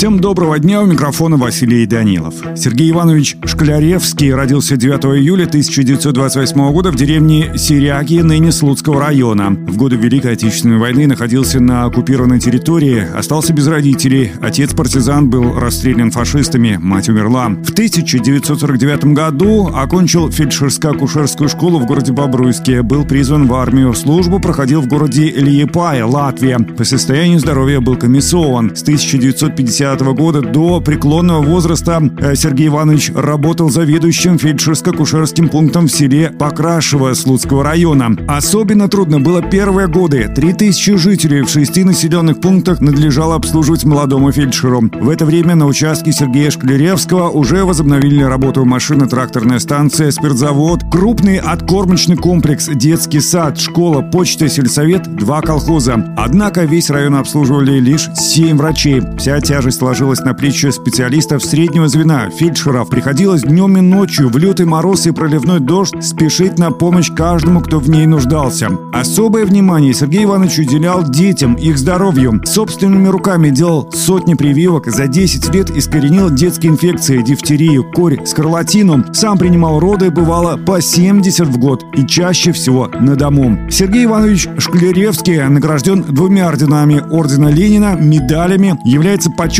Всем доброго дня, у микрофона Василий Данилов. Сергей Иванович Шкляревский родился 9 июля 1928 года в деревне Сиряки, ныне Слуцкого района. В годы Великой Отечественной войны находился на оккупированной территории, остался без родителей. Отец партизан был расстрелян фашистами, мать умерла. В 1949 году окончил фельдшерско-акушерскую школу в городе Бобруйске, был призван в армию. Службу проходил в городе Лиепая, Латвия. По состоянию здоровья был комиссован. С 1950 1950 года до преклонного возраста э, Сергей Иванович работал заведующим фельдшерско-кушерским пунктом в селе Покрашево Слуцкого района. Особенно трудно было первые годы. 3000 жителей в шести населенных пунктах надлежало обслуживать молодому фельдшеру. В это время на участке Сергея Шклеревского уже возобновили работу машино-тракторная станция, спиртзавод, крупный откормочный комплекс, детский сад, школа, почта, сельсовет, два колхоза. Однако весь район обслуживали лишь 7 врачей. Вся тяжесть сложилась на плечи специалистов среднего звена, фельдшеров. Приходилось днем и ночью в лютый мороз и проливной дождь спешить на помощь каждому, кто в ней нуждался. Особое внимание Сергей Иванович уделял детям, их здоровью. Собственными руками делал сотни прививок, за 10 лет искоренил детские инфекции, дифтерию, корь, скарлатину. Сам принимал роды, бывало, по 70 в год и чаще всего на дому. Сергей Иванович Шклеревский награжден двумя орденами Ордена Ленина, медалями, является почетным